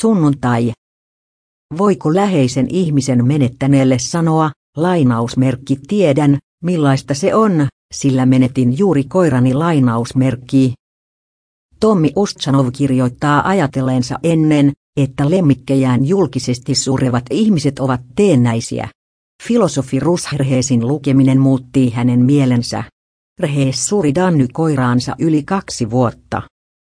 Sunnuntai. Voiko läheisen ihmisen menettäneelle sanoa, lainausmerkki tiedän, millaista se on, sillä menetin juuri koirani lainausmerkki. Tommi Ustsanov kirjoittaa ajatelleensa ennen, että lemmikkejään julkisesti surevat ihmiset ovat teennäisiä. Filosofi Rusherheesin lukeminen muutti hänen mielensä. Rehees suri Danny koiraansa yli kaksi vuotta.